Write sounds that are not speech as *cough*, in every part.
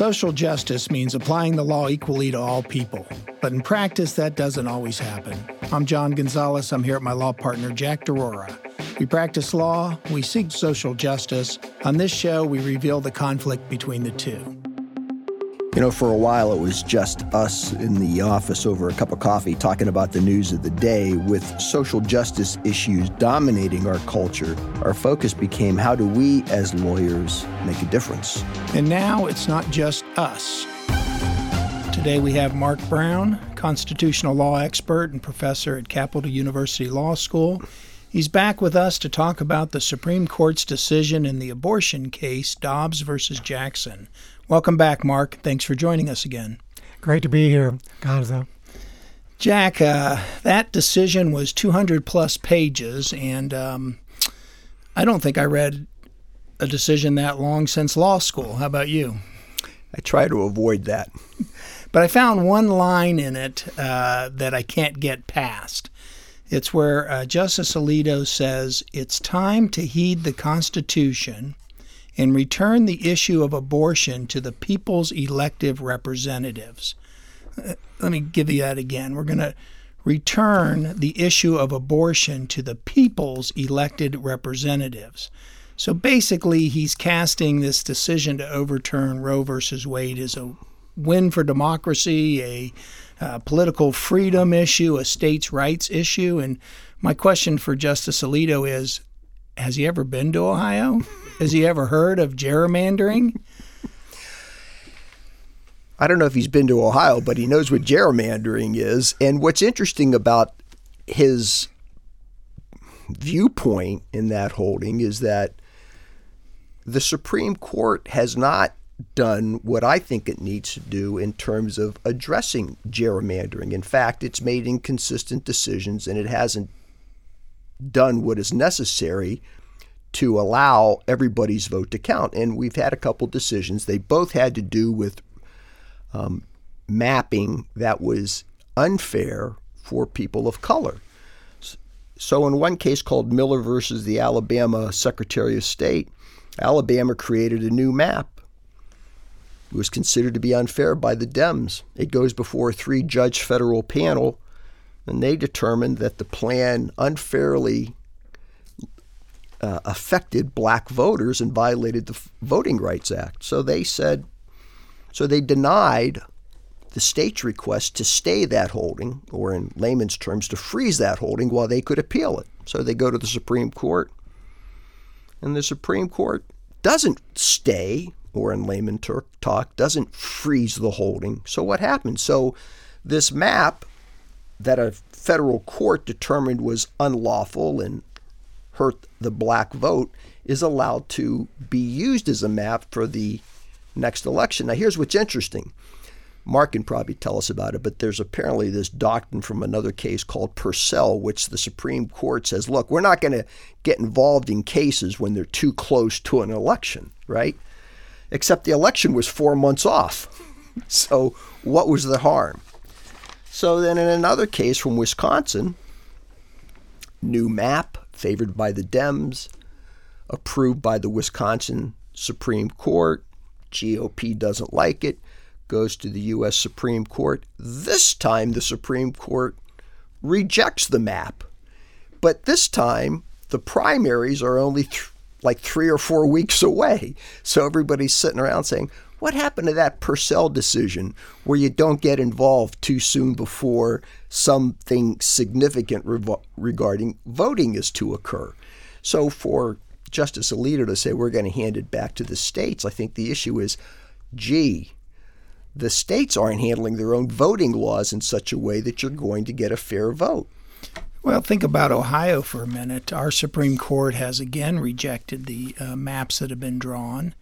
Social justice means applying the law equally to all people, but in practice, that doesn't always happen. I'm John Gonzalez. I'm here at my law partner, Jack DeRora. We practice law, we seek social justice. On this show, we reveal the conflict between the two. You know, for a while it was just us in the office over a cup of coffee talking about the news of the day. With social justice issues dominating our culture, our focus became how do we as lawyers make a difference? And now it's not just us. Today we have Mark Brown, constitutional law expert and professor at Capital University Law School. He's back with us to talk about the Supreme Court's decision in the abortion case, Dobbs versus Jackson. Welcome back, Mark. Thanks for joining us again. Great to be here, Gonzo. Jack, uh, that decision was 200 plus pages, and um, I don't think I read a decision that long since law school. How about you? I try to avoid that. *laughs* But I found one line in it uh, that I can't get past. It's where uh, Justice Alito says, It's time to heed the Constitution and return the issue of abortion to the people's elective representatives. Uh, let me give you that again. We're going to return the issue of abortion to the people's elected representatives. So basically, he's casting this decision to overturn Roe versus Wade as a win for democracy, a uh, political freedom issue, a states' rights issue. And my question for Justice Alito is Has he ever been to Ohio? Has he ever heard of gerrymandering? I don't know if he's been to Ohio, but he knows what gerrymandering is. And what's interesting about his viewpoint in that holding is that the Supreme Court has not done what I think it needs to do in terms of addressing gerrymandering. In fact, it's made inconsistent decisions and it hasn't done what is necessary to allow everybody's vote to count. And we've had a couple decisions. They both had to do with um, mapping that was unfair for people of color. So, in one case called Miller versus the Alabama Secretary of State, Alabama created a new map. It was considered to be unfair by the Dems. It goes before a three judge federal panel, and they determined that the plan unfairly uh, affected black voters and violated the Voting Rights Act. So they said, so they denied the state's request to stay that holding, or in layman's terms, to freeze that holding while they could appeal it. So they go to the Supreme Court, and the Supreme Court doesn't stay, or in layman talk, doesn't freeze the holding. So what happened? So this map that a federal court determined was unlawful and hurt the black vote is allowed to be used as a map for the next election. Now, here's what's interesting. Mark can probably tell us about it, but there's apparently this doctrine from another case called Purcell, which the Supreme Court says, look, we're not going to get involved in cases when they're too close to an election, right? Except the election was four months off. *laughs* so, what was the harm? So, then in another case from Wisconsin, new map, favored by the Dems, approved by the Wisconsin Supreme Court. GOP doesn't like it, goes to the U.S. Supreme Court. This time, the Supreme Court rejects the map. But this time, the primaries are only th- like three or four weeks away. So everybody's sitting around saying, what happened to that Purcell decision where you don't get involved too soon before something significant revo- regarding voting is to occur? So for Justice Alito to say we're going to hand it back to the states, I think the issue is, gee, the states aren't handling their own voting laws in such a way that you're going to get a fair vote. Well, think about Ohio for a minute. Our Supreme Court has again rejected the uh, maps that have been drawn.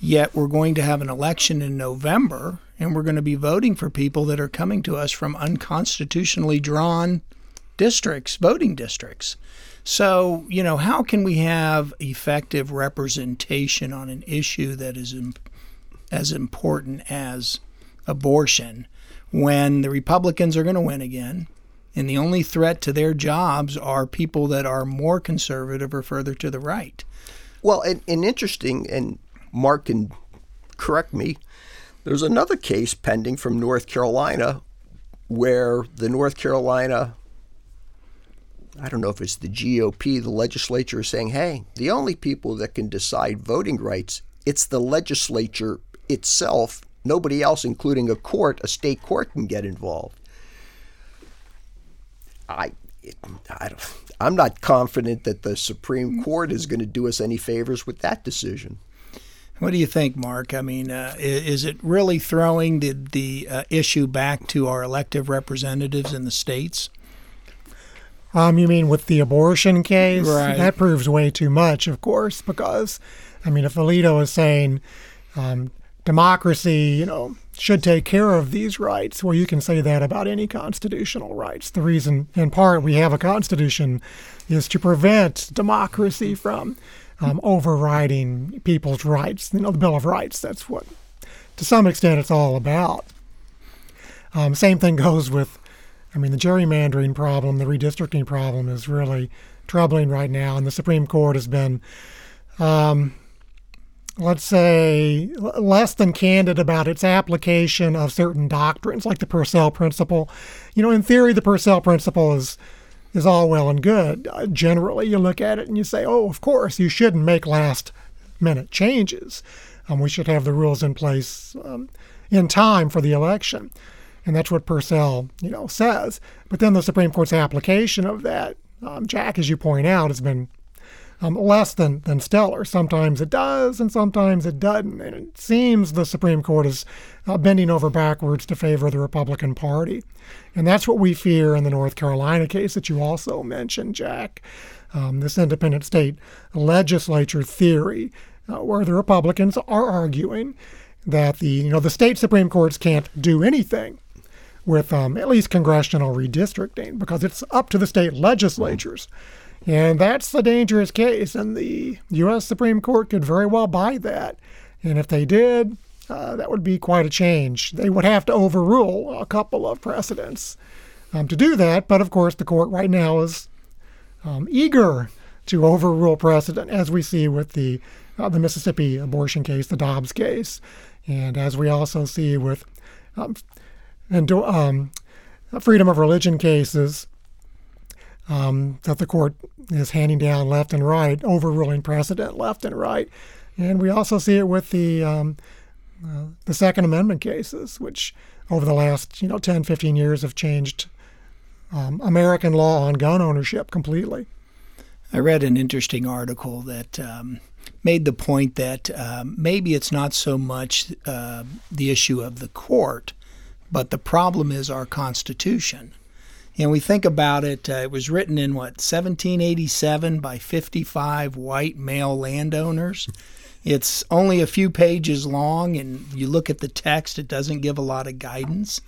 Yet we're going to have an election in November and we're going to be voting for people that are coming to us from unconstitutionally drawn districts, voting districts. So, you know, how can we have effective representation on an issue that is imp- as important as abortion when the Republicans are going to win again? And the only threat to their jobs are people that are more conservative or further to the right. Well, and, and interesting, and Mark can correct me. There's another case pending from North Carolina where the North Carolina, I don't know if it's the GOP, the legislature is saying, hey, the only people that can decide voting rights, it's the legislature itself. Nobody else, including a court, a state court, can get involved. I, I don't, I'm not confident that the Supreme Court is going to do us any favors with that decision. What do you think, Mark? I mean, uh, is it really throwing the, the uh, issue back to our elective representatives in the states? Um, you mean with the abortion case? Right. That proves way too much, of course, because, I mean, if Alito is saying um, democracy, you know, should take care of these rights, well, you can say that about any constitutional rights. The reason, in part, we have a constitution is to prevent democracy from um, overriding people's rights. You know, the Bill of Rights. That's what, to some extent, it's all about. Um, same thing goes with, I mean, the gerrymandering problem, the redistricting problem is really troubling right now, and the Supreme Court has been, um, let's say, less than candid about its application of certain doctrines, like the Purcell principle. You know, in theory, the Purcell principle is is all well and good. Uh, generally, you look at it and you say, oh, of course, you shouldn't make last minute changes. Um, we should have the rules in place um, in time for the election. And that's what Purcell, you know, says. But then the Supreme Court's application of that, um, Jack, as you point out, has been um, less than, than stellar. Sometimes it does, and sometimes it doesn't. And it seems the Supreme Court is uh, bending over backwards to favor the Republican Party. And that's what we fear in the North Carolina case that you also mentioned, Jack. Um, this independent state legislature theory, uh, where the Republicans are arguing that the you know the state supreme courts can't do anything with um, at least congressional redistricting because it's up to the state legislatures. And that's the dangerous case, and the U.S. Supreme Court could very well buy that. And if they did, uh, that would be quite a change. They would have to overrule a couple of precedents um, to do that, but of course, the court right now is um, eager to overrule precedent, as we see with the uh, the Mississippi abortion case, the Dobbs case, and as we also see with um, and um, freedom of religion cases um, that the court is handing down left and right, overruling precedent left and right, and we also see it with the um, uh, the Second Amendment cases, which over the last you know 10, 15 years have changed um, American law on gun ownership completely. I read an interesting article that um, made the point that um, maybe it's not so much uh, the issue of the court, but the problem is our Constitution. And we think about it, uh, it was written in what, 1787 by 55 white male landowners. It's only a few pages long, and you look at the text, it doesn't give a lot of guidance.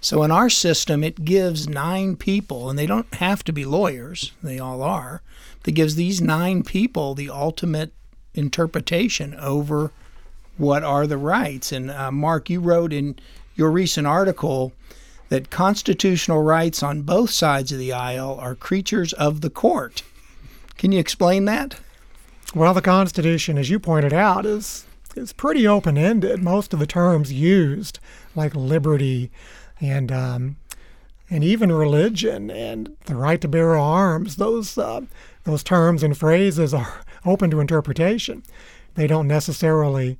So in our system, it gives nine people, and they don't have to be lawyers, they all are. that gives these nine people the ultimate interpretation over what are the rights. And uh, Mark, you wrote in your recent article that constitutional rights on both sides of the aisle are creatures of the court. Can you explain that? Well, the Constitution, as you pointed out, is is pretty open ended. Most of the terms used, like liberty and um, and even religion and the right to bear arms, those uh, those terms and phrases are *laughs* open to interpretation. They don't necessarily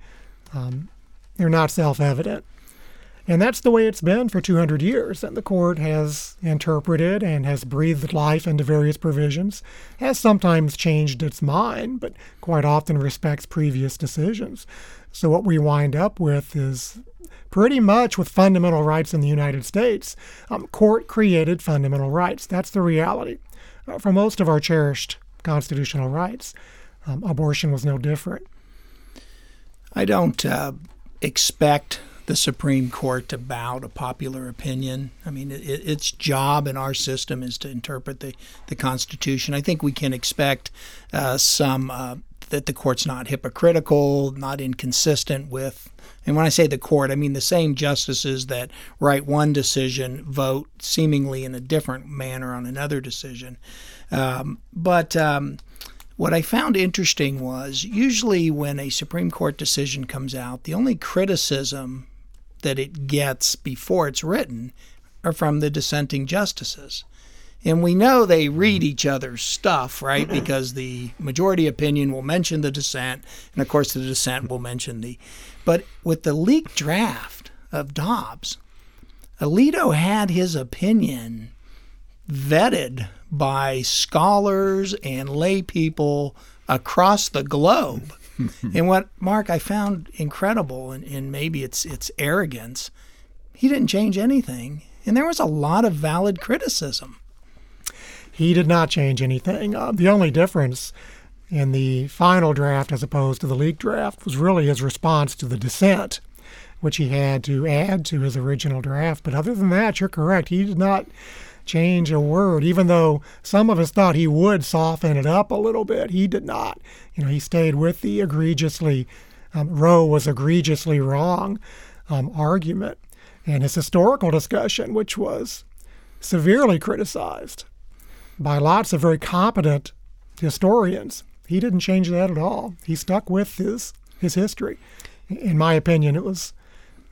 um, they're not self evident. And that's the way it's been for 200 years. And the court has interpreted and has breathed life into various provisions, has sometimes changed its mind, but quite often respects previous decisions. So what we wind up with is pretty much with fundamental rights in the United States. Um, court created fundamental rights. That's the reality. Uh, for most of our cherished constitutional rights, um, abortion was no different. I don't uh, expect the Supreme Court to bow to popular opinion. I mean, it, its job in our system is to interpret the, the Constitution. I think we can expect uh, some uh, that the court's not hypocritical, not inconsistent with. And when I say the court, I mean the same justices that write one decision vote seemingly in a different manner on another decision. Um, but um, what I found interesting was usually when a Supreme Court decision comes out, the only criticism that it gets before it's written are from the dissenting justices. And we know they read mm-hmm. each other's stuff, right? *clears throat* Because the majority opinion will mention the dissent, and of course the dissent will mention the. But with the leaked draft of Dobbs, Alito had his opinion vetted by scholars and lay people across the globe. *laughs* and what Mark I found incredible, and, and maybe it's it's arrogance, he didn't change anything, and there was a lot of valid criticism. He did not change anything. Uh, the only difference in the final draft as opposed to the leaked draft was really his response to the dissent, which he had to add to his original draft. But other than that, you're correct. He did not change a word, even though some of us thought he would soften it up a little bit. He did not. You know, he stayed with the egregiously, um, Roe was egregiously wrong um, argument. And his historical discussion, which was severely criticized by lots of very competent historians, he didn't change that at all. He stuck with his his history. In my opinion, it was.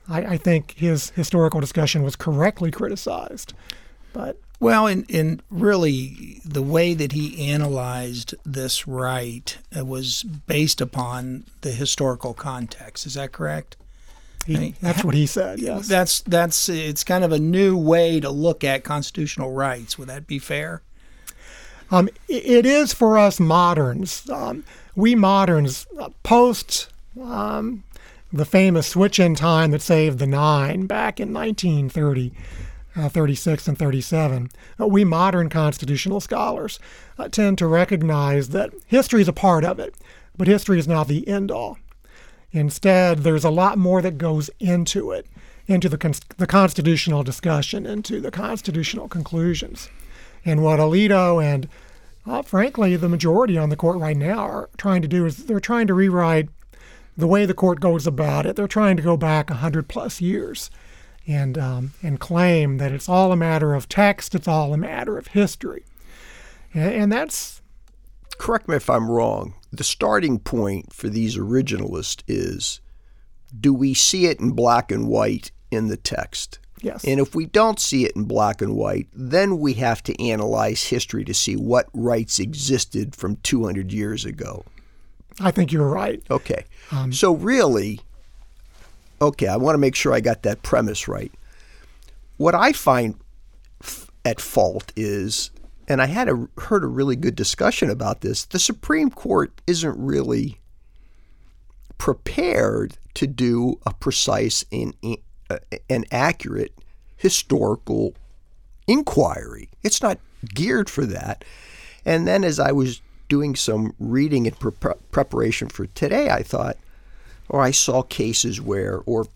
I, I think his historical discussion was correctly criticized. But well, and, and really, the way that he analyzed this right was based upon the historical context. Is that correct? He, I mean, that's what he said. Yes, that's that's it's kind of a new way to look at constitutional rights. Would that be fair? Um, it is for us moderns. Um, we moderns, uh, post um, the famous switch in time that saved the nine back in 1930 uh, 36 and 37, uh, we modern constitutional scholars uh, tend to recognize that history is a part of it, but history is not the end all. Instead, there's a lot more that goes into it, into the, con- the constitutional discussion, into the constitutional conclusions. And what Alito and, uh, frankly, the majority on the court right now are trying to do is they're trying to rewrite the way the court goes about it. They're trying to go back 100 plus years and um, and claim that it's all a matter of text, it's all a matter of history, and, and that's. Correct me if I'm wrong. The starting point for these originalists is do we see it in black and white in the text? Yes. And if we don't see it in black and white, then we have to analyze history to see what rights existed from 200 years ago. I think you're right. Okay. Um, so, really, okay, I want to make sure I got that premise right. What I find f- at fault is, and I had a, heard a really good discussion about this, the Supreme Court isn't really prepared to do a precise and, uh, and accurate historical inquiry. It's not geared for that. And then as I was doing some reading in pre- preparation for today, I thought – or I saw cases where, or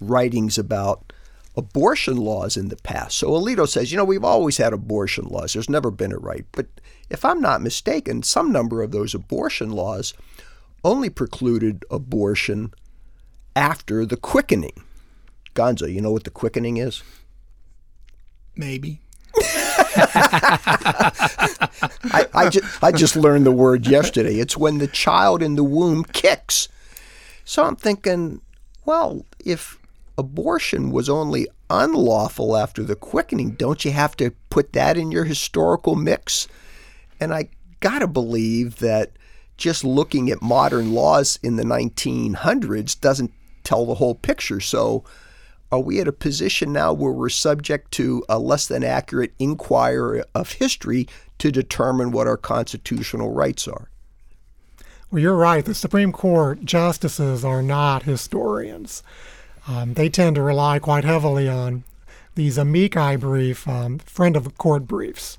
writings about abortion laws in the past. So Alito says, you know, we've always had abortion laws. There's never been a right. But if I'm not mistaken, some number of those abortion laws only precluded abortion after the quickening. Gonzo, you know what the quickening is? Maybe. *laughs* I, I, ju- I just learned the word yesterday. It's when the child in the womb kicks. So I'm thinking, well, if abortion was only unlawful after the quickening, don't you have to put that in your historical mix? And I got to believe that just looking at modern laws in the 1900s doesn't tell the whole picture. So, are we at a position now where we're subject to a less than accurate inquiry of history to determine what our constitutional rights are? Well, you're right. The Supreme Court justices are not historians. Um, they tend to rely quite heavily on these amici brief, um, friend of the court briefs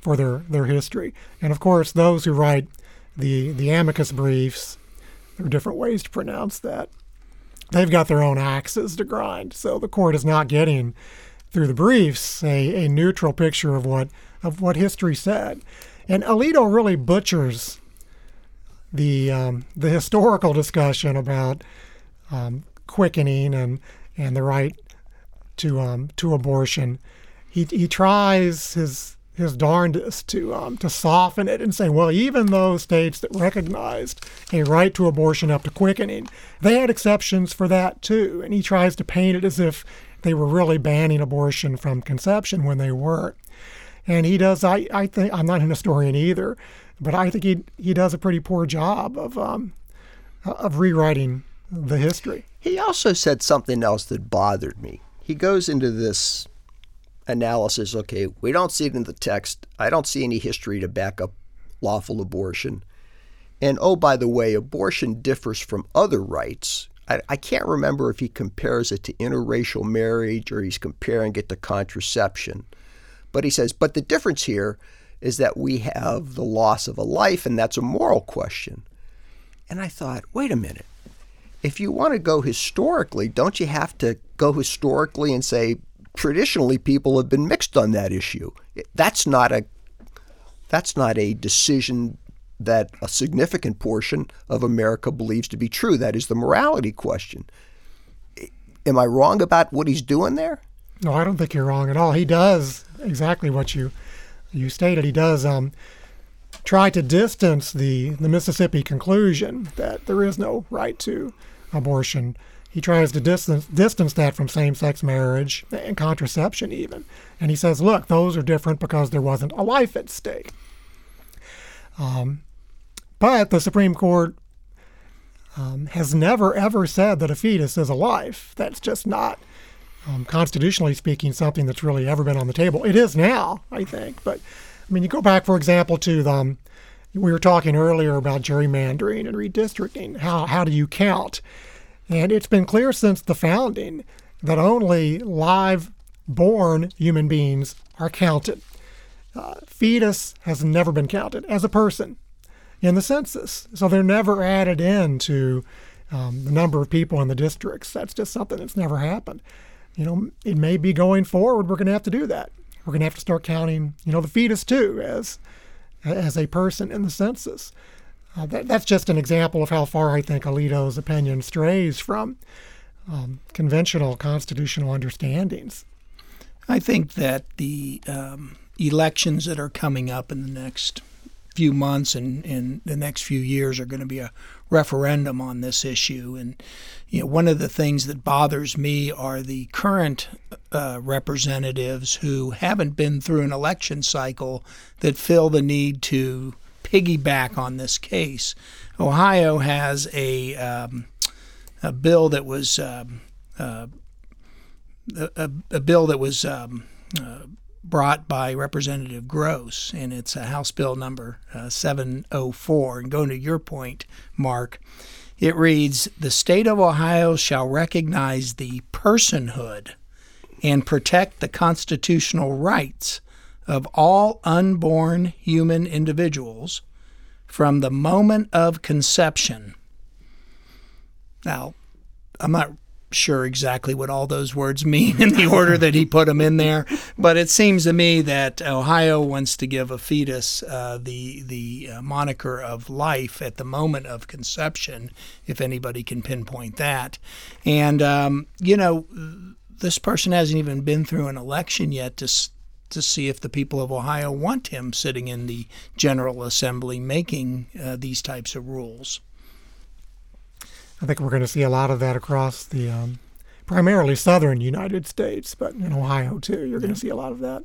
for their, their history. And of course, those who write the, the amicus briefs, there are different ways to pronounce that. They've got their own axes to grind. So the court is not getting through the briefs a, a neutral picture of what of what history said. And Alito really butchers the um, the historical discussion about um, quickening and and the right to um, to abortion. He he tries his his darndest to um, to soften it and say, well, even those states that recognized a right to abortion up to quickening, they had exceptions for that too. And he tries to paint it as if they were really banning abortion from conception when they weren't. And he does. I, I think I'm not an historian either, but I think he he does a pretty poor job of um, of rewriting the history. He also said something else that bothered me. He goes into this analysis okay, we don't see it in the text. I don't see any history to back up lawful abortion. And oh, by the way, abortion differs from other rights. I, I can't remember if he compares it to interracial marriage or he's comparing it to contraception. But he says, but the difference here is that we have the loss of a life, and that's a moral question. And I thought, wait a minute. If you want to go historically, don't you have to go historically and say traditionally people have been mixed on that issue. That's not a that's not a decision that a significant portion of America believes to be true. That is the morality question. Am I wrong about what he's doing there? No, I don't think you're wrong at all. He does exactly what you you stated. He does um, try to distance the the Mississippi conclusion that there is no right to abortion. He tries to distance distance that from same-sex marriage and contraception even. And he says look those are different because there wasn't a life at stake. Um, but the supreme court um, has never ever said that a fetus is a life. That's just not um, constitutionally speaking something that's really ever been on the table it is now i think but i mean you go back for example to the um, we were talking earlier about gerrymandering and redistricting how, how do you count and it's been clear since the founding that only live born human beings are counted. Uh, fetus has never been counted as a person in the census. So they're never added into um, the number of people in the districts. That's just something that's never happened. You know, it may be going forward. We're going to have to do that. We're going to have to start counting, you know, the fetus too as as a person in the census. Uh, that, that's just an example of how far I think Alito's opinion strays from um, conventional constitutional understandings. I think that the um, elections that are coming up in the next few months and in the next few years are going to be a referendum on this issue. And you know, one of the things that bothers me are the current uh, representatives who haven't been through an election cycle that feel the need to piggyback on this case. Ohio has a, um, a bill that was um, uh, a, a, bill that was um, uh, brought by Representative Gross, and it's a House Bill number uh, 704. And going to your point, Mark, it reads The state of Ohio shall recognize the personhood and protect the constitutional rights of all unborn human individuals from the moment of conception. Now, I'm not sure exactly what all those words mean in the order that he put them in there, but it seems to me that Ohio wants to give a fetus uh, the the uh, moniker of life at the moment of conception, if anybody can pinpoint that. And um, you know, this person hasn't even been through an election yet to to see if the people of Ohio want him sitting in the General Assembly making uh, these types of rules. I think we're going to see a lot of that across the um, primarily southern United States, but in Ohio too. You're going to see a lot of that.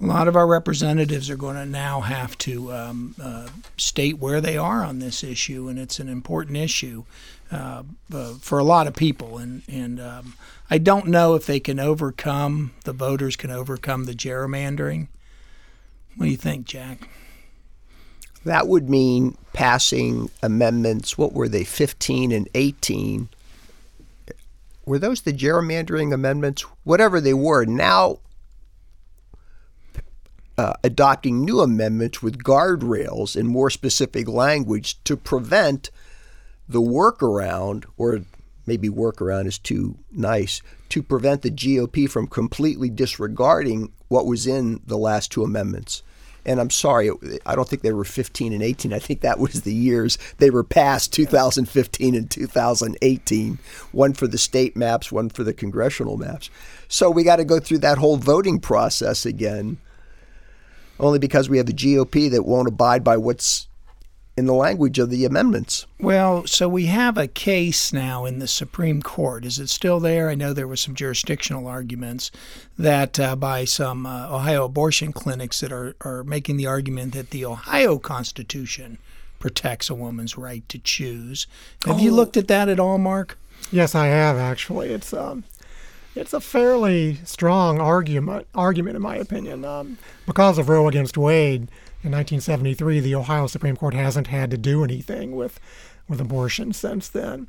A lot of our representatives are going to now have to um, uh, state where they are on this issue, and it's an important issue uh, uh, for a lot of people. And and um, I don't know if they can overcome the voters can overcome the gerrymandering. What do you think, Jack? That would mean passing amendments. What were they, 15 and 18? Were those the gerrymandering amendments? Whatever they were, now uh, adopting new amendments with guardrails and more specific language to prevent the workaround, or maybe workaround is too nice, to prevent the GOP from completely disregarding what was in the last two amendments. And I'm sorry, I don't think they were 15 and 18. I think that was the years they were passed 2015 and 2018. One for the state maps, one for the congressional maps. So we got to go through that whole voting process again only because we have the GOP that won't abide by what's in the language of the amendments. Well, so we have a case now in the Supreme Court. Is it still there? I know there were some jurisdictional arguments that uh, by some uh, Ohio abortion clinics that are, are making the argument that the Ohio Constitution protects a woman's right to choose. Have oh. you looked at that at all, Mark? Yes, I have actually. It's um, it's a fairly strong argument argument in my opinion. Um, because of Roe against Wade, in 1973, the Ohio Supreme Court hasn't had to do anything with with abortion since then.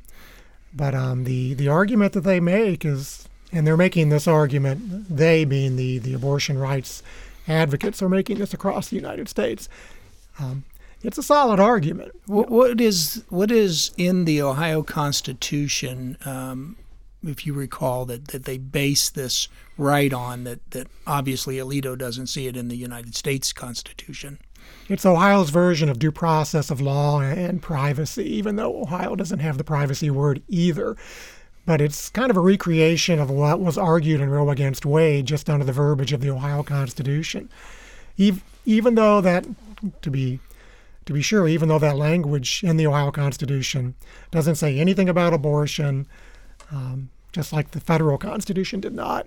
But um, the the argument that they make is, and they're making this argument, they being the the abortion rights advocates, are making this across the United States. Um, it's a solid argument. What, what is what is in the Ohio Constitution? Um, if you recall that, that they base this right on that, that obviously Alito doesn't see it in the United States Constitution. It's Ohio's version of due process of law and privacy, even though Ohio doesn't have the privacy word either. But it's kind of a recreation of what was argued in Roe against Wade, just under the verbiage of the Ohio Constitution. Even though that, to be to be sure, even though that language in the Ohio Constitution doesn't say anything about abortion, um, just like the federal Constitution did not,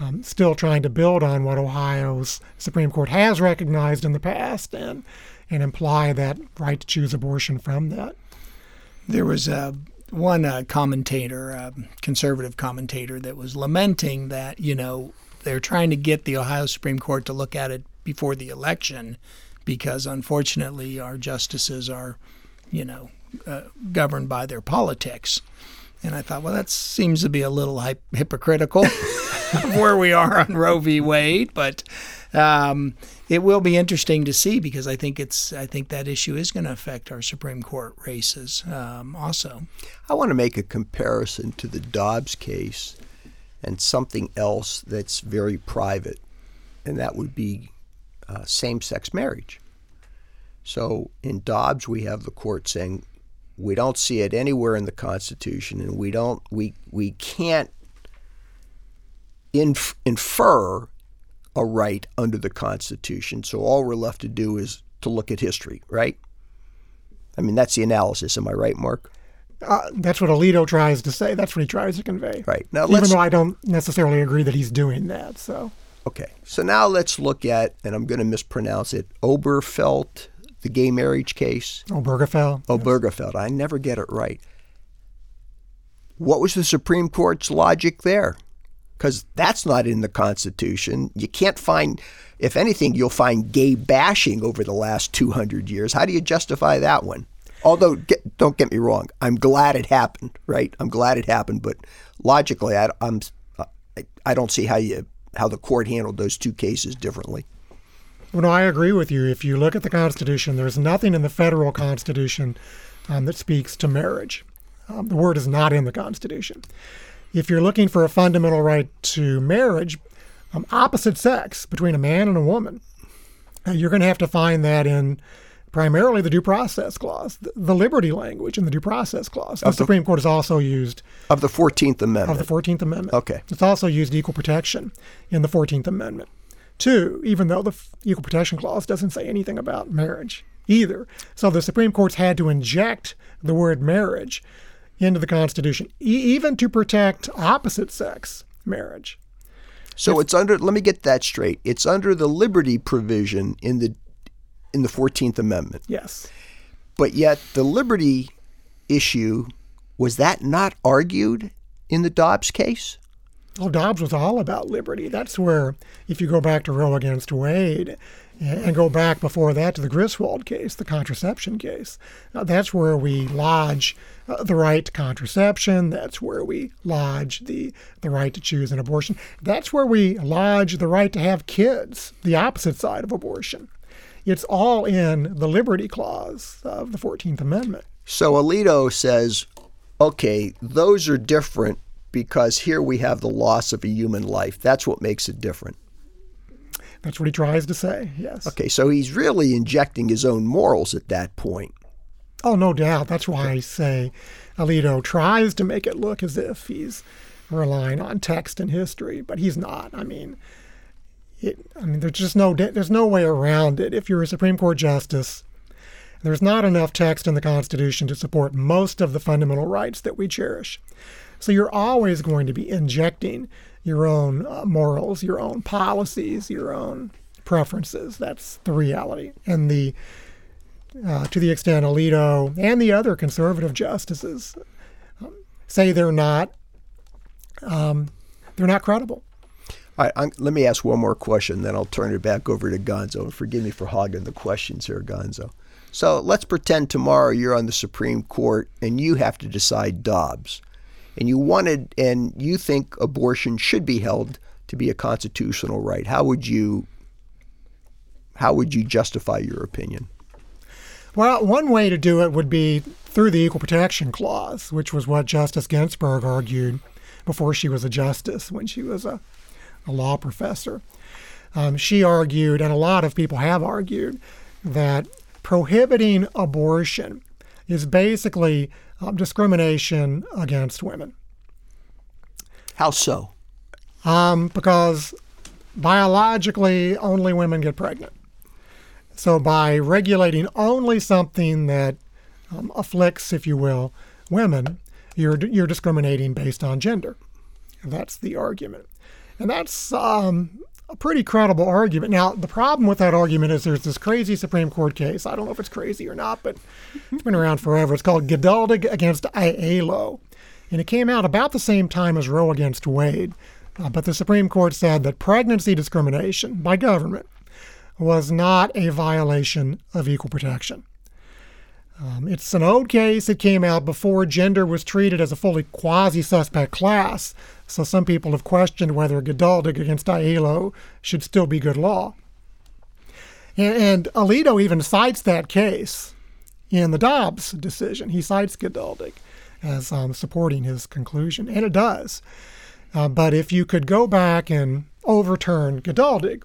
um, still trying to build on what Ohio's Supreme Court has recognized in the past and and imply that right to choose abortion from that. There was a uh, one uh, commentator, uh, conservative commentator, that was lamenting that you know they're trying to get the Ohio Supreme Court to look at it before the election because unfortunately our justices are, you know, uh, governed by their politics. And I thought, well, that seems to be a little hypocritical *laughs* of where we are on Roe v. Wade, but um, it will be interesting to see because I think it's I think that issue is going to affect our Supreme Court races um, also. I want to make a comparison to the Dobbs case and something else that's very private, and that would be uh, same-sex marriage. So in Dobbs, we have the court saying we don't see it anywhere in the Constitution, and we don't we we can't inf- infer a right under the Constitution. So all we're left to do is to look at history, right? I mean, that's the analysis. Am I right, Mark? Uh, that's what Alito tries to say. That's what he tries to convey. Right now, even though I don't necessarily agree that he's doing that. So okay, so now let's look at, and I'm going to mispronounce it, Oberfeld the gay marriage case. Obergefell. Obergefell. I never get it right. What was the Supreme Court's logic there? Because that's not in the Constitution. You can't find, if anything, you'll find gay bashing over the last 200 years. How do you justify that one? Although, get, don't get me wrong, I'm glad it happened, right? I'm glad it happened, but logically, I, I'm, I, I don't see how you how the court handled those two cases differently. Well, no, I agree with you. If you look at the Constitution, there's nothing in the federal Constitution um, that speaks to marriage. Um, the word is not in the Constitution. If you're looking for a fundamental right to marriage, um, opposite sex between a man and a woman, uh, you're going to have to find that in primarily the Due Process Clause, the, the liberty language in the Due Process Clause. The, the, Supreme Court has also used of the Fourteenth Amendment. Of the Fourteenth Amendment. Okay. It's also used equal protection in the Fourteenth Amendment too, even though the Equal Protection Clause doesn't say anything about marriage either. So the Supreme Court's had to inject the word marriage into the Constitution, e- even to protect opposite sex marriage. So it's, it's under. Let me get that straight. It's under the liberty provision in the in the Fourteenth Amendment. Yes. But yet the liberty issue was that not argued in the Dobbs case? Well, Dobbs was all about liberty. That's where, if you go back to Roe against Wade and go back before that to the Griswold case, the contraception case, uh, that's where we lodge uh, the right to contraception. That's where we lodge the, the right to choose an abortion. That's where we lodge the right to have kids, the opposite side of abortion. It's all in the Liberty Clause of the 14th Amendment. So Alito says, okay, those are different because here we have the loss of a human life. That's what makes it different. That's what he tries to say, yes. Okay, so he's really injecting his own morals at that point. Oh, no doubt. That's why I say Alito tries to make it look as if he's relying on text and history, but he's not. I mean, it, I mean, there's just no there's no way around it. If you're a Supreme Court justice, there's not enough text in the Constitution to support most of the fundamental rights that we cherish. So you're always going to be injecting your own uh, morals, your own policies, your own preferences. That's the reality. And the uh, to the extent Alito and the other conservative justices um, say they're not, um, they're not credible. All right, I'm, let me ask one more question, then I'll turn it back over to Gonzo. And forgive me for hogging the questions here, Gonzo. So let's pretend tomorrow you're on the Supreme Court and you have to decide Dobbs. And you wanted, and you think abortion should be held to be a constitutional right. How would you, how would you justify your opinion? Well, one way to do it would be through the Equal Protection Clause, which was what Justice Ginsburg argued before she was a justice when she was a a law professor. Um, she argued, and a lot of people have argued, that prohibiting abortion is basically um, discrimination against women. How so? Um, because biologically, only women get pregnant. So, by regulating only something that um, afflicts, if you will, women, you're, you're discriminating based on gender. That's the argument. And that's um, a pretty credible argument. Now, the problem with that argument is there's this crazy Supreme Court case. I don't know if it's crazy or not, but it's been around forever. It's called Geduldig against Aiello. And it came out about the same time as Roe against Wade. Uh, but the Supreme Court said that pregnancy discrimination by government was not a violation of equal protection. Um, it's an old case. It came out before gender was treated as a fully quasi suspect class, so some people have questioned whether Geduldig against Aiello should still be good law. And, and Alito even cites that case in the Dobbs decision. He cites Geduldig as um, supporting his conclusion, and it does. Uh, but if you could go back and overturn Geduldig,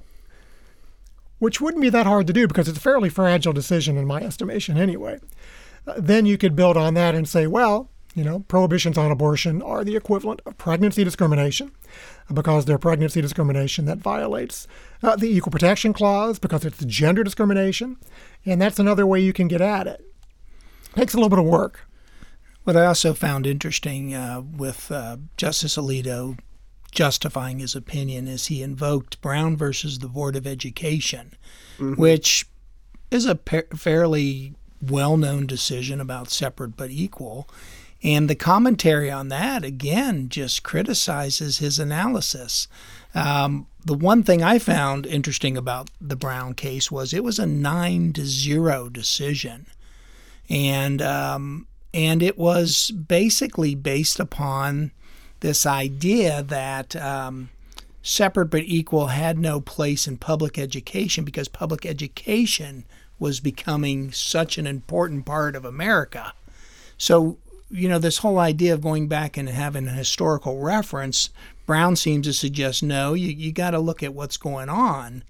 which wouldn't be that hard to do because it's a fairly fragile decision in my estimation anyway. Uh, then you could build on that and say, well, you know, prohibitions on abortion are the equivalent of pregnancy discrimination because they're pregnancy discrimination that violates uh, the Equal Protection Clause because it's gender discrimination. And that's another way you can get at it. Takes a little bit of work. What I also found interesting uh, with uh, Justice Alito justifying his opinion is he invoked Brown versus the Board of Education, mm-hmm. which is a fairly well known decision about separate but equal. And the commentary on that, again, just criticizes his analysis. Um, the one thing I found interesting about the Brown case was it was a nine to zero decision. And, um, and it was basically based upon this idea that um, separate but equal had no place in public education because public education was becoming such an important part of America. So, you know, this whole idea of going back and having a historical reference, Brown seems to suggest no, you, you got to look at what's going on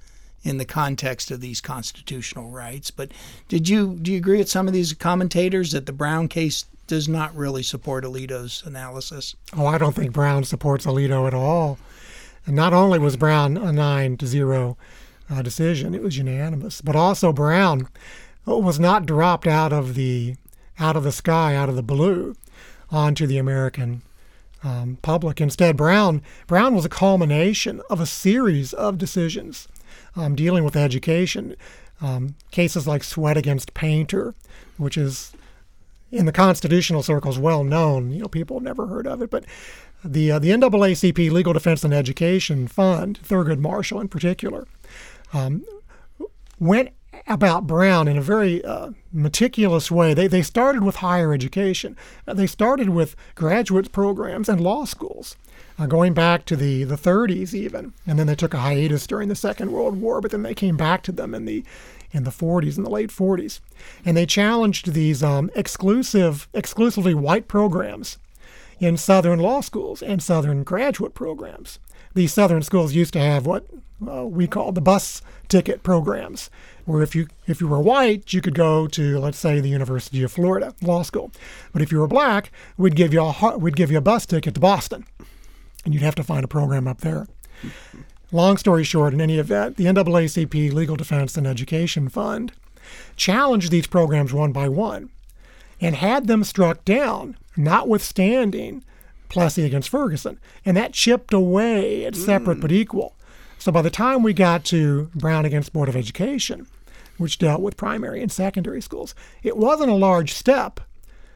in the context of these constitutional rights. But did you do you agree with some of these commentators that the Brown case does not really support Alito's analysis. Oh, I don't think Brown supports Alito at all. And not only was Brown a nine to zero uh, decision, it was unanimous, but also Brown was not dropped out of the out of the sky, out of the blue, onto the American um, public. Instead, Brown Brown was a culmination of a series of decisions um, dealing with education. Um, cases like Sweatt against Painter, which is in the constitutional circles well known. You know, people have never heard of it, but the uh, the NAACP Legal Defense and Education Fund, Thurgood Marshall in particular, um, went about Brown in a very uh, meticulous way. They they started with higher education. Uh, they started with graduate programs and law schools. Uh, going back to the, the 30s even, and then they took a hiatus during the Second World War, but then they came back to them in the in the 40s, in the late 40s. And they challenged these um, exclusive, exclusively white programs in Southern law schools and Southern graduate programs. These Southern schools used to have what uh, we call the bus ticket programs, where if you if you were white, you could go to let's say the University of Florida Law School, but if you were black, we'd give you a we'd give you a bus ticket to Boston, and you'd have to find a program up there. long story short, in any event, the NAACP Legal Defense and Education Fund challenged these programs one by one and had them struck down, notwithstanding Plessy against Ferguson. And that chipped away at separate mm. but equal. So by the time we got to Brown against Board of Education, which dealt with primary and secondary schools, it wasn't a large step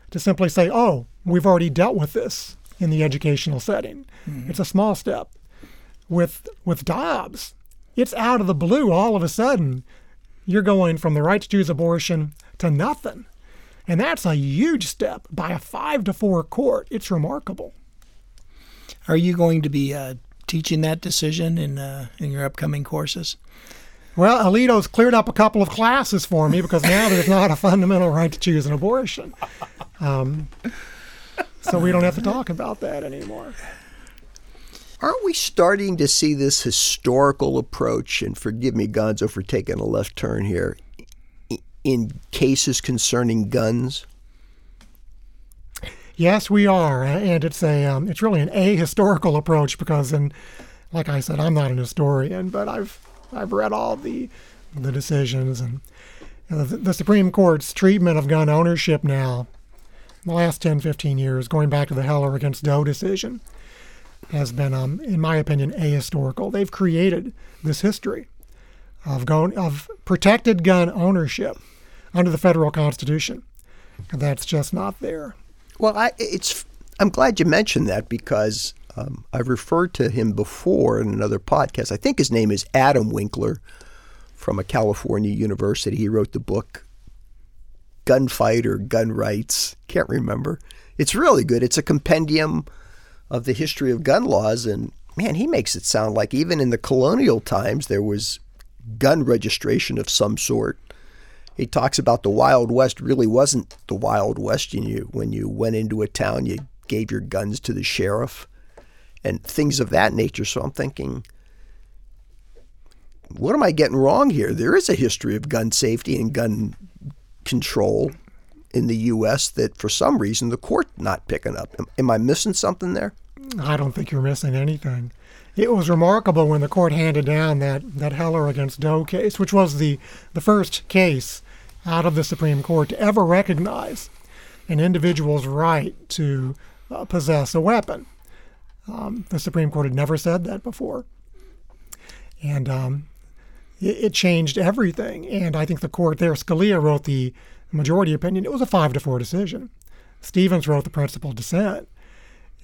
to simply say, oh, we've already dealt with this in the educational setting. Mm-hmm. It's a small step. With with Dobbs, it's out of the blue all of a sudden. You're going from the right to choose abortion to nothing. And that's a huge step by a five to four court. It's remarkable. Are you going to be uh, teaching that decision in uh, in your upcoming courses? Well, Alito's cleared up a couple of classes for me because now there's not a fundamental right to choose an abortion. Um, so we don't have to talk about that anymore. Aren't we starting to see this historical approach, and forgive me, Gonzo, for taking a left turn here, in cases concerning guns? Yes, we are, and it's a um, it's really an ahistorical approach because, and like I said, I'm not an historian, but I've I've read all the the decisions and the, the Supreme Court's treatment of gun ownership now, the last 10, 15 years, going back to the Heller against Doe decision, has been, um, in my opinion, ahistorical. They've created this history of gun, of protected gun ownership under the federal constitution. And that's just not there. Well, I, it's I'm glad you mentioned that because um, I've referred to him before in another podcast. I think his name is Adam Winkler from a California university. He wrote the book Gunfight or Gun Rights. Can't remember. It's really good. It's a compendium of the history of gun laws. And man, he makes it sound like even in the colonial times there was gun registration of some sort. He talks about the Wild West really wasn't the Wild West. You, when you went into a town, you gave your guns to the sheriff and things of that nature. So I'm thinking, what am I getting wrong here? There is a history of gun safety and gun control in the U.S. that for some reason the court not picking up. Am, am I missing something there? I don't think you're missing anything. It was remarkable when the court handed down that, that Heller against Doe case, which was the, the first case out of the Supreme Court to ever recognize an individual's right to uh, possess a weapon. Um, the Supreme Court had never said that before. And um, it, it, changed everything. And I think the court there, Scalia wrote the majority opinion. It was a five to four decision. Stevens wrote the principal dissent.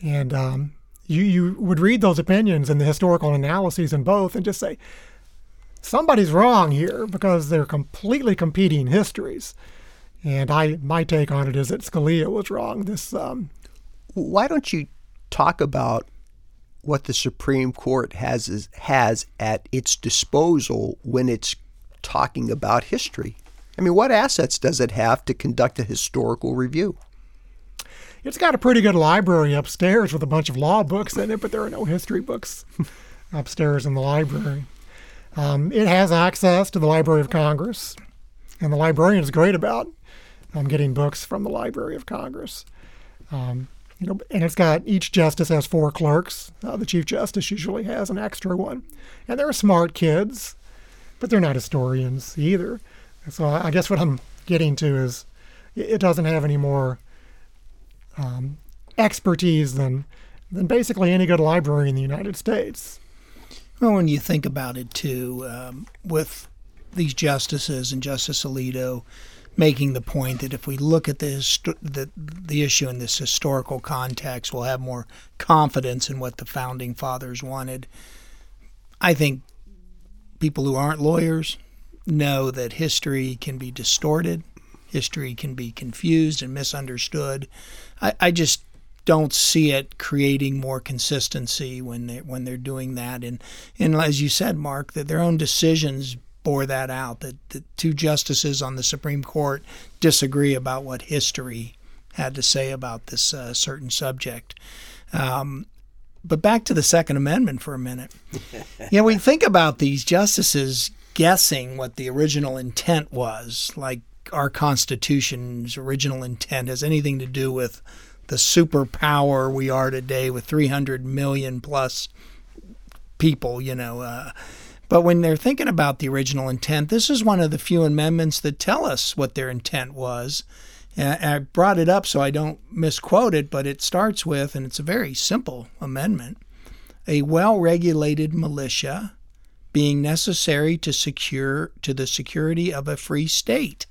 And um, you, you would read those opinions and the historical analyses in both and just say, somebody's wrong here because they're completely competing histories. And I, my take on it is that Scalia was wrong. This, um, why don't you talk about what the Supreme Court has has at its disposal when it's talking about history. I mean, what assets does it have to conduct a historical review? It's got a pretty good library upstairs with a bunch of law books in it, but there are no history books *laughs* upstairs in the library. Um, it has access to the Library of Congress, and the librarian is great about um, getting books from the Library of Congress. Um, you know, and it's got each justice has four clerks. Uh, the chief justice usually has an extra one, and they're smart kids, but they're not historians either. So I guess what I'm getting to is it doesn't have any more um, expertise than than basically any good library in the United States. Well, when you think about it too, um, with these justices and Justice Alito making the point that if we look at the, the, the issue in this historical context, we'll have more confidence in what the founding fathers wanted. I think people who aren't lawyers know that history can be distorted, history can be confused and misunderstood. I, I just don't see it creating more consistency when they when they're doing that and and as you said Mark that their own decisions bore that out that the two justices on the Supreme Court disagree about what history had to say about this uh, certain subject. Um, but back to the Second Amendment for a minute. *laughs* you yeah, we think about these justices guessing what the original intent was, like our Constitution's original intent has anything to do with the superpower we are today with 300 million plus people, you know. Uh, but when they're thinking about the original intent, this is one of the few amendments that tell us what their intent was. And I brought it up so I don't misquote it, but it starts with, and it's a very simple amendment a well regulated militia being necessary to secure to the security of a free state.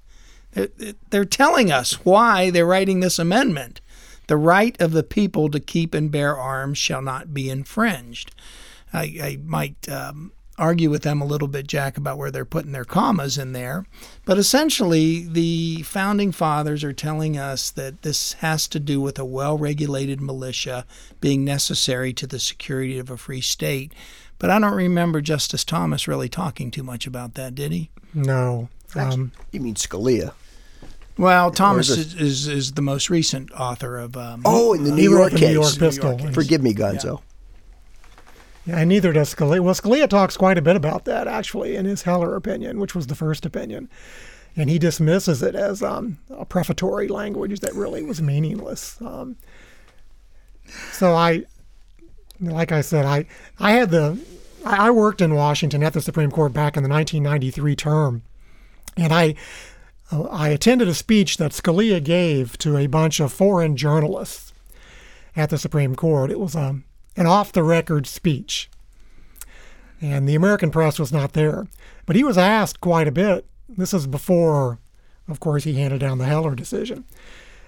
They're telling us why they're writing this amendment. The right of the people to keep and bear arms shall not be infringed. I, I might um, argue with them a little bit, Jack, about where they're putting their commas in there. But essentially, the founding fathers are telling us that this has to do with a well regulated militia being necessary to the security of a free state. But I don't remember Justice Thomas really talking too much about that, did he? No. Um, you mean Scalia? Well, Thomas is, is, is the most recent author of. Um, oh, in the New York case. New York Pistol. New York Forgive me, Gonzo. Yeah. yeah. and neither does Scalia. Well, Scalia talks quite a bit about that actually in his Heller opinion, which was the first opinion, and he dismisses it as um, a prefatory language that really was meaningless. Um, so I, like I said, I I had the I worked in Washington at the Supreme Court back in the 1993 term, and I I attended a speech that Scalia gave to a bunch of foreign journalists at the Supreme Court. It was a, um, an off the record speech. And the American press was not there. But he was asked quite a bit. This is before, of course, he handed down the Heller decision.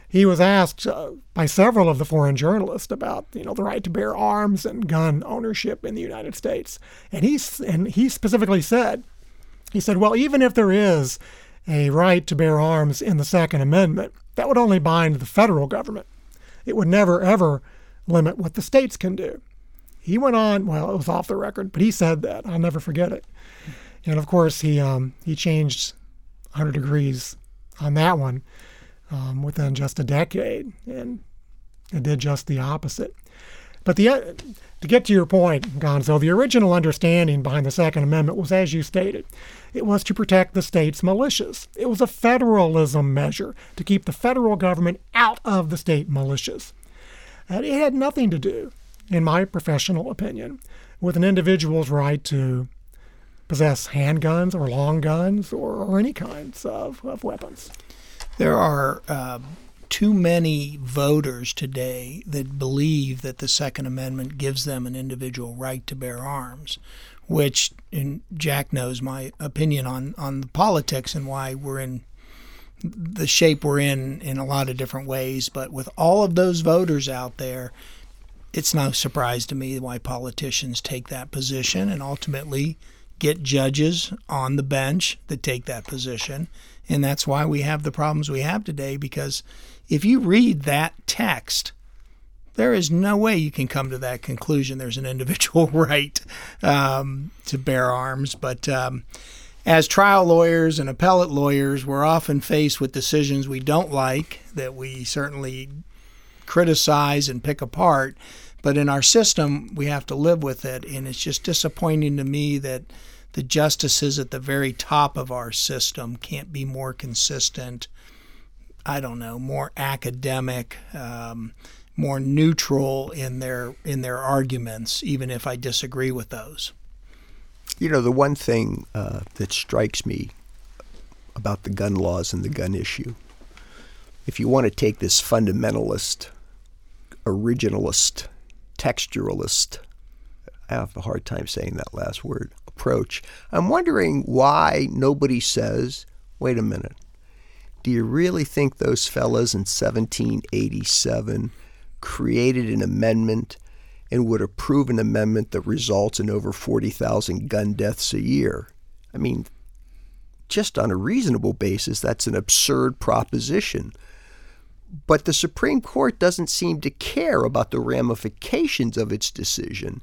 He was asked uh, by several of the foreign journalists about, you know, the right to bear arms and gun ownership in the United States. And he, and he specifically said, he said, well, even if there is a right to bear arms in the Second Amendment, that would only bind the federal government. It would never, ever limit what the states can do. He went on, well, it was off the record, but he said that. I'll never forget it. And of course, he, um, he changed 100 degrees on that one um, within just a decade, and it did just the opposite. But the to get to your point, Gonzo, the original understanding behind the Second Amendment was as you stated. It was to protect the state's militias. It was a federalism measure to keep the federal government out of the state militias. And it had nothing to do, in my professional opinion, with an individual's right to possess handguns or long guns or, or any kinds of, of weapons. There are uh, too many voters today that believe that the Second Amendment gives them an individual right to bear arms, which and Jack knows my opinion on on the politics and why we're in the shape we're in in a lot of different ways. But with all of those voters out there, it's no surprise to me why politicians take that position and ultimately get judges on the bench that take that position. And that's why we have the problems we have today because if you read that text, there is no way you can come to that conclusion. There's an individual *laughs* right um, to bear arms. But um, as trial lawyers and appellate lawyers, we're often faced with decisions we don't like, that we certainly criticize and pick apart. But in our system, we have to live with it. And it's just disappointing to me that the justices at the very top of our system can't be more consistent I don't know, more academic, um, more neutral in their in their arguments, even if I disagree with those. You know, the one thing uh, that strikes me about the gun laws and the gun issue, if you want to take this fundamentalist, originalist, textualist, I have a hard time saying that last word, approach, I'm wondering why nobody says, wait a minute, do you really think those fellas in 1787 created an amendment and would approve an amendment that results in over 40,000 gun deaths a year? I mean, just on a reasonable basis, that's an absurd proposition. But the Supreme Court doesn't seem to care about the ramifications of its decision.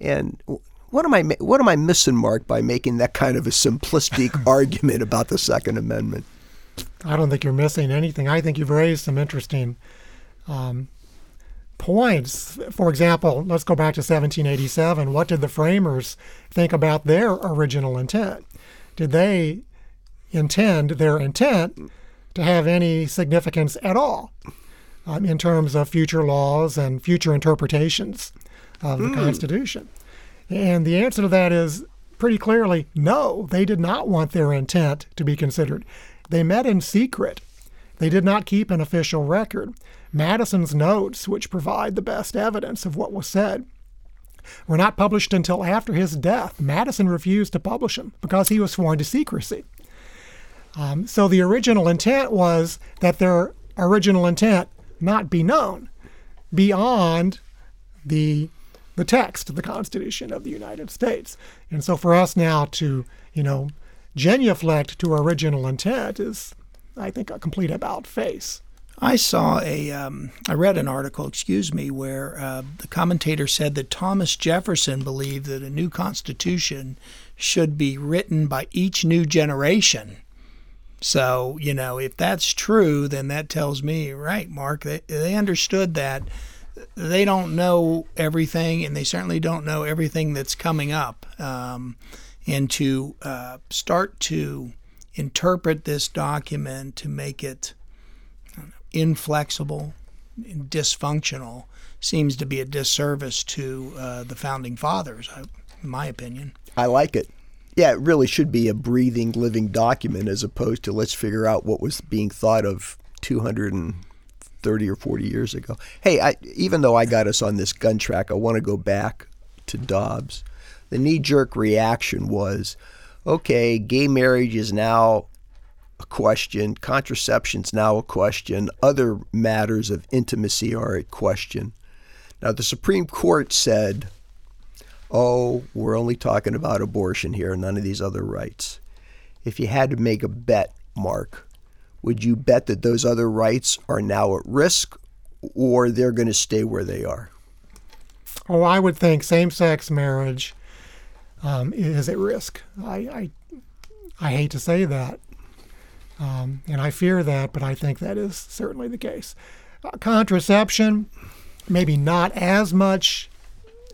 And what am I what am I missing, Mark, by making that kind of a simplistic *laughs* argument about the Second Amendment? I don't think you're missing anything. I think you've raised some interesting um, points. For example, let's go back to 1787. What did the framers think about their original intent? Did they intend their intent to have any significance at all um, in terms of future laws and future interpretations of the mm. Constitution? And the answer to that is pretty clearly no, they did not want their intent to be considered. They met in secret. They did not keep an official record. Madison's notes, which provide the best evidence of what was said, were not published until after his death. Madison refused to publish them because he was sworn to secrecy. Um, so the original intent was that their original intent not be known beyond the the text of the Constitution of the United States. And so for us now to, you know, genuflect to original intent is, I think, a complete about face. I saw a, um, I read an article, excuse me, where uh, the commentator said that Thomas Jefferson believed that a new constitution should be written by each new generation. So, you know, if that's true, then that tells me, right, Mark, they, they understood that they don't know everything, and they certainly don't know everything that's coming up. Um, and to uh, start to interpret this document to make it inflexible dysfunctional seems to be a disservice to uh, the founding fathers, in my opinion. I like it. Yeah, it really should be a breathing, living document as opposed to let's figure out what was being thought of 230 or 40 years ago. Hey, I, even though I got us on this gun track, I want to go back to Dobbs. The knee jerk reaction was okay, gay marriage is now a question, contraception's now a question, other matters of intimacy are a question. Now, the Supreme Court said, oh, we're only talking about abortion here, none of these other rights. If you had to make a bet, Mark, would you bet that those other rights are now at risk or they're going to stay where they are? Oh, I would think same sex marriage um, is at risk. I, I, I hate to say that, um, and I fear that, but I think that is certainly the case. Uh, contraception, maybe not as much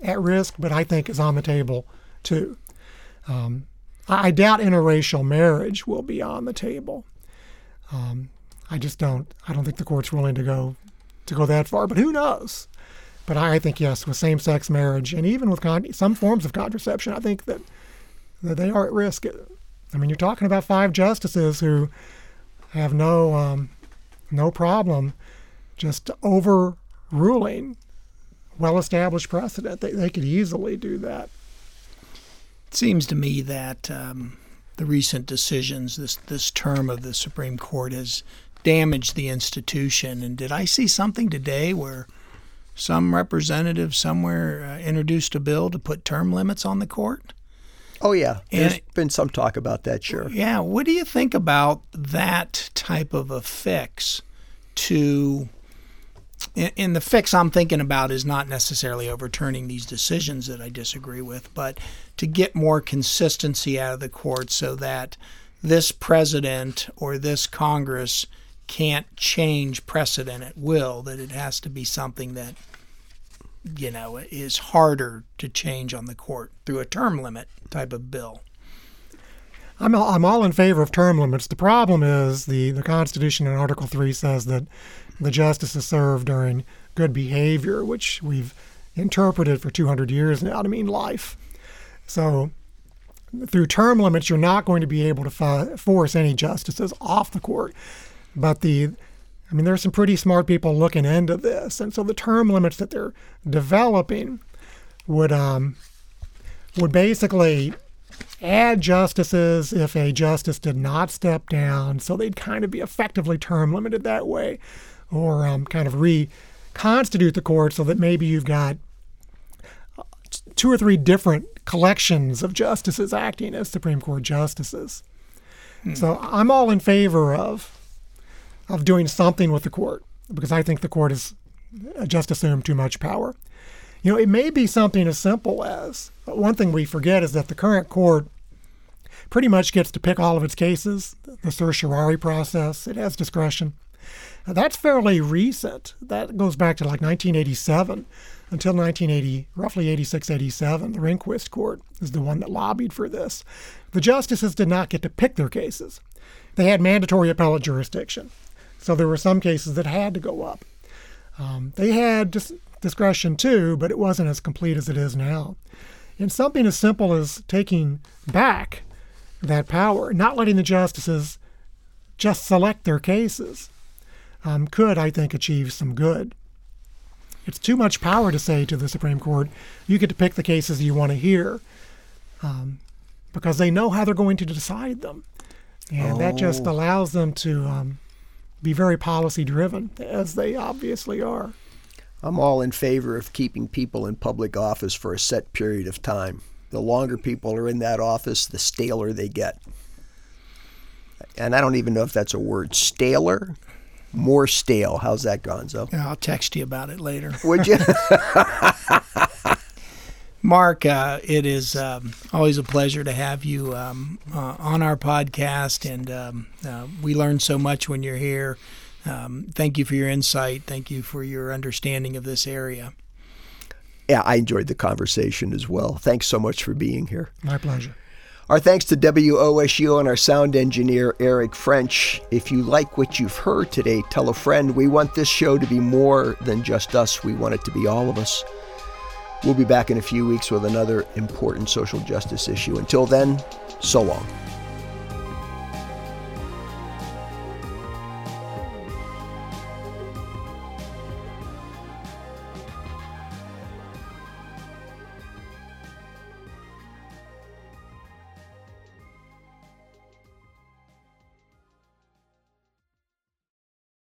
at risk, but I think is on the table too. Um, I doubt interracial marriage will be on the table. Um, I just don't. I don't think the court's willing to go to go that far. But who knows? But I think yes, with same-sex marriage and even with con- some forms of contraception, I think that that they are at risk. I mean, you're talking about five justices who have no um, no problem just overruling well-established precedent. They they could easily do that. It seems to me that um, the recent decisions, this this term of the Supreme Court, has damaged the institution. And did I see something today where some representative somewhere uh, introduced a bill to put term limits on the court? Oh yeah, there's and, been some talk about that. Sure. Yeah. What do you think about that type of a fix to? And the fix I'm thinking about is not necessarily overturning these decisions that I disagree with, but to get more consistency out of the court so that this president or this Congress can't change precedent at will, that it has to be something that, you know, is harder to change on the court through a term limit type of bill. I'm all, I'm all in favor of term limits. The problem is the, the Constitution in Article 3 says that the justices serve during good behavior, which we've interpreted for 200 years now to mean life. So, through term limits, you're not going to be able to fi- force any justices off the court. But the, I mean, there's some pretty smart people looking into this, and so the term limits that they're developing would um, would basically add justices if a justice did not step down, so they'd kind of be effectively term limited that way, or um, kind of reconstitute the court so that maybe you've got two or three different collections of justices acting as Supreme Court justices. Hmm. So I'm all in favor of of doing something with the court because I think the court has just assumed too much power. You know, it may be something as simple as one thing we forget is that the current court pretty much gets to pick all of its cases, the certiorari process, it has discretion. Now, that's fairly recent. That goes back to like 1987 until 1980, roughly 86, 87. The Rehnquist Court is the one that lobbied for this. The justices did not get to pick their cases. They had mandatory appellate jurisdiction. So there were some cases that had to go up. Um, they had dis- discretion too, but it wasn't as complete as it is now. And something as simple as taking back that power, not letting the justices just select their cases, um, could, I think, achieve some good. It's too much power to say to the Supreme Court, you get to pick the cases you want to hear, um, because they know how they're going to decide them. And oh. that just oh. allows them to um, be very policy driven, as they obviously are. I'm all in favor of keeping people in public office for a set period of time. The longer people are in that office, the staler they get. And I don't even know if that's a word. Staler? More stale. How's that, Gonzo? Yeah, I'll text you about it later. Would you? *laughs* Mark, uh, it is um, always a pleasure to have you um, uh, on our podcast, and um, uh, we learn so much when you're here. Um, thank you for your insight. Thank you for your understanding of this area. Yeah, I enjoyed the conversation as well. Thanks so much for being here. My pleasure. Our thanks to WOSU and our sound engineer, Eric French. If you like what you've heard today, tell a friend. We want this show to be more than just us, we want it to be all of us. We'll be back in a few weeks with another important social justice issue. Until then, so long.